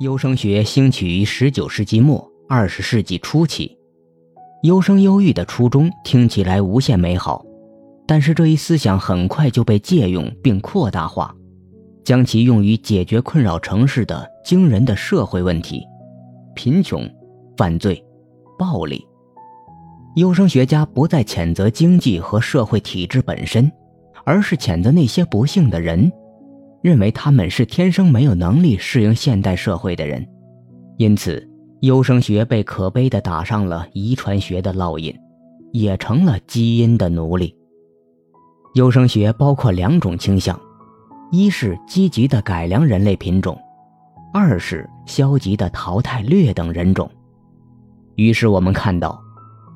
优生学兴起于十九世纪末二十世纪初期，优生优育的初衷听起来无限美好，但是这一思想很快就被借用并扩大化，将其用于解决困扰城市的惊人的社会问题：贫穷、犯罪、暴力。优生学家不再谴责经济和社会体制本身，而是谴责那些不幸的人。认为他们是天生没有能力适应现代社会的人，因此优生学被可悲地打上了遗传学的烙印，也成了基因的奴隶。优生学包括两种倾向：一是积极的改良人类品种，二是消极的淘汰劣等人种。于是我们看到，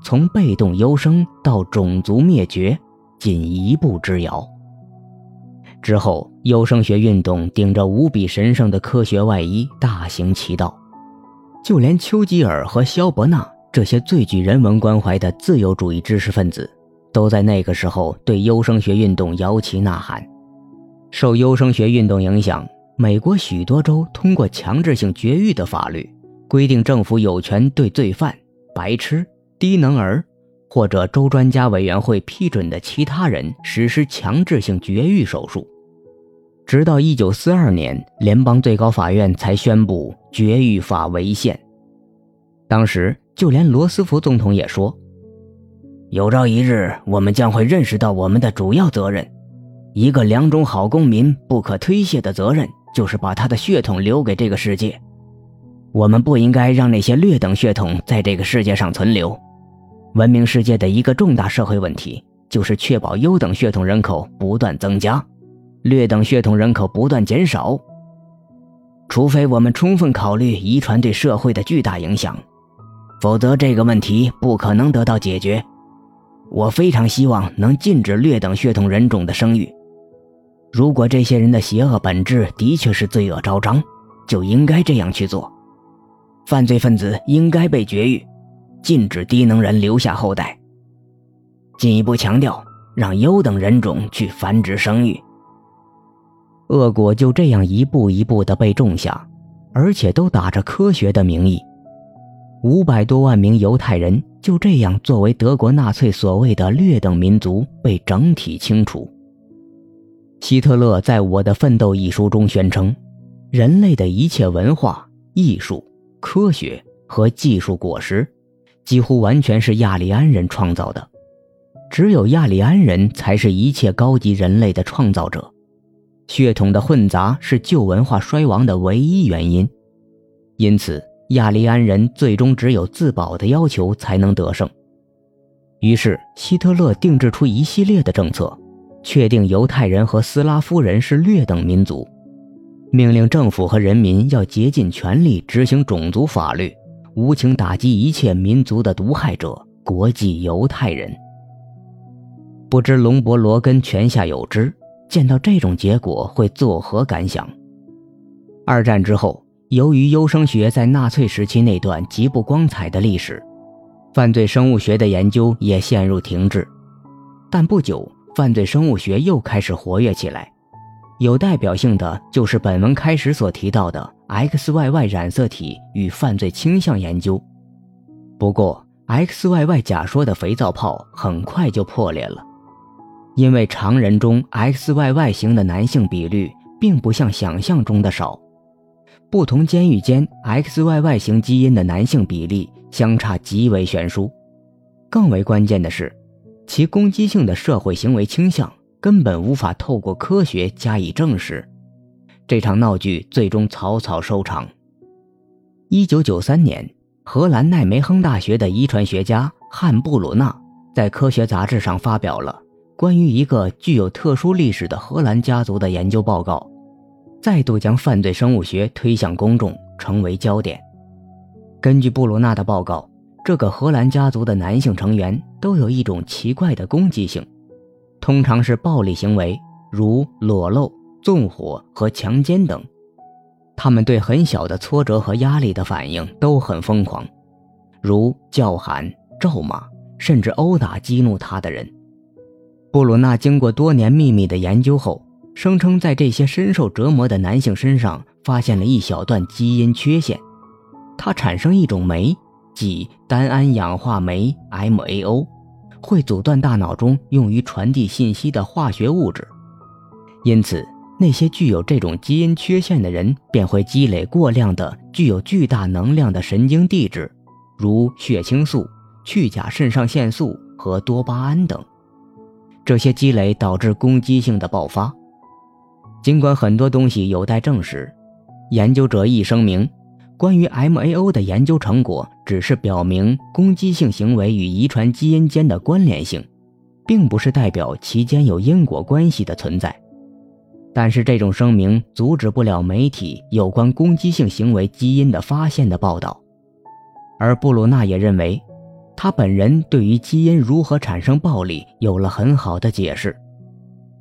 从被动优生到种族灭绝，仅一步之遥。之后，优生学运动顶着无比神圣的科学外衣大行其道，就连丘吉尔和萧伯纳这些最具人文关怀的自由主义知识分子，都在那个时候对优生学运动摇旗呐喊。受优生学运动影响，美国许多州通过强制性绝育的法律，规定政府有权对罪犯、白痴、低能儿。或者州专家委员会批准的其他人实施强制性绝育手术，直到一九四二年，联邦最高法院才宣布绝育法违宪。当时，就连罗斯福总统也说：“有朝一日，我们将会认识到我们的主要责任。一个良种好公民不可推卸的责任，就是把他的血统留给这个世界。我们不应该让那些劣等血统在这个世界上存留。”文明世界的一个重大社会问题，就是确保优等血统人口不断增加，劣等血统人口不断减少。除非我们充分考虑遗传对社会的巨大影响，否则这个问题不可能得到解决。我非常希望能禁止劣等血统人种的生育。如果这些人的邪恶本质的确是罪恶昭彰，就应该这样去做。犯罪分子应该被绝育。禁止低能人留下后代。进一步强调，让优等人种去繁殖生育。恶果就这样一步一步的被种下，而且都打着科学的名义。五百多万名犹太人就这样作为德国纳粹所谓的劣等民族被整体清除。希特勒在我的奋斗一书中宣称，人类的一切文化、艺术、科学和技术果实。几乎完全是亚利安人创造的，只有亚利安人才是一切高级人类的创造者。血统的混杂是旧文化衰亡的唯一原因，因此亚利安人最终只有自保的要求才能得胜。于是希特勒定制出一系列的政策，确定犹太人和斯拉夫人是劣等民族，命令政府和人民要竭尽全力执行种族法律。无情打击一切民族的毒害者——国际犹太人。不知龙伯罗根泉下有知，见到这种结果会作何感想？二战之后，由于优生学在纳粹时期那段极不光彩的历史，犯罪生物学的研究也陷入停滞。但不久，犯罪生物学又开始活跃起来。有代表性的就是本文开始所提到的 XYY 染色体与犯罪倾向研究。不过，XYY 假说的肥皂泡很快就破裂了，因为常人中 XYY 型的男性比率并不像想象中的少，不同监狱间 XYY 型基因的男性比例相差极为悬殊。更为关键的是，其攻击性的社会行为倾向。根本无法透过科学加以证实，这场闹剧最终草草收场。一九九三年，荷兰奈梅亨大学的遗传学家汉布鲁纳在科学杂志上发表了关于一个具有特殊历史的荷兰家族的研究报告，再度将犯罪生物学推向公众，成为焦点。根据布鲁纳的报告，这个荷兰家族的男性成员都有一种奇怪的攻击性。通常是暴力行为，如裸露、纵火和强奸等。他们对很小的挫折和压力的反应都很疯狂，如叫喊、咒骂，甚至殴打激怒他的人。布鲁纳经过多年秘密的研究后，声称在这些深受折磨的男性身上发现了一小段基因缺陷，它产生一种酶，即单胺氧化酶 MAO，会阻断大脑中用于传递信息的化学物质。因此，那些具有这种基因缺陷的人便会积累过量的具有巨大能量的神经递质，如血清素、去甲肾上腺素和多巴胺等。这些积累导致攻击性的爆发。尽管很多东西有待证实，研究者亦声明，关于 MAO 的研究成果只是表明攻击性行为与遗传基因间的关联性，并不是代表其间有因果关系的存在。但是这种声明阻止不了媒体有关攻击性行为基因的发现的报道，而布鲁纳也认为。他本人对于基因如何产生暴力有了很好的解释。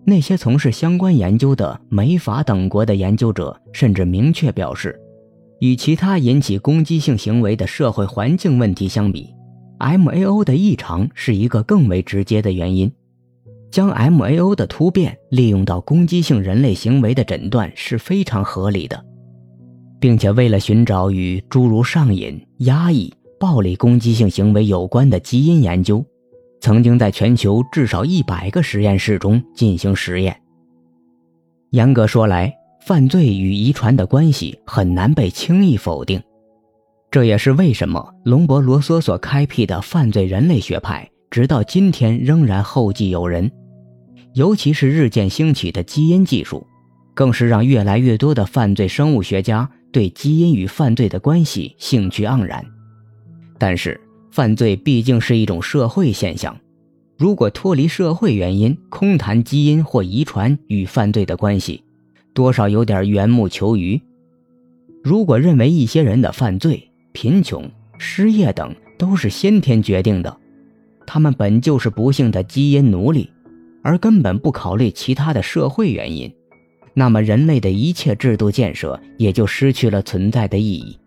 那些从事相关研究的美法等国的研究者甚至明确表示，与其他引起攻击性行为的社会环境问题相比，MAO 的异常是一个更为直接的原因。将 MAO 的突变利用到攻击性人类行为的诊断是非常合理的，并且为了寻找与诸如上瘾、压抑。暴力攻击性行为有关的基因研究，曾经在全球至少一百个实验室中进行实验。严格说来，犯罪与遗传的关系很难被轻易否定。这也是为什么隆博罗梭所开辟的犯罪人类学派，直到今天仍然后继有人。尤其是日渐兴起的基因技术，更是让越来越多的犯罪生物学家对基因与犯罪的关系兴趣盎然。但是，犯罪毕竟是一种社会现象，如果脱离社会原因，空谈基因或遗传与犯罪的关系，多少有点缘木求鱼。如果认为一些人的犯罪、贫穷、失业等都是先天决定的，他们本就是不幸的基因奴隶，而根本不考虑其他的社会原因，那么人类的一切制度建设也就失去了存在的意义。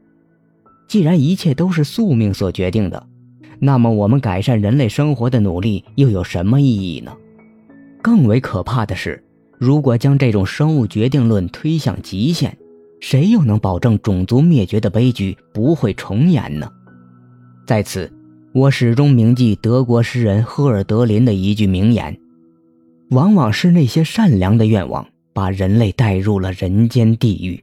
既然一切都是宿命所决定的，那么我们改善人类生活的努力又有什么意义呢？更为可怕的是，如果将这种生物决定论推向极限，谁又能保证种族灭绝的悲剧不会重演呢？在此，我始终铭记德国诗人赫尔德林的一句名言：“往往是那些善良的愿望，把人类带入了人间地狱。”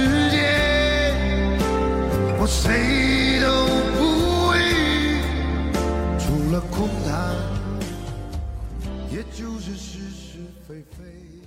是是非非。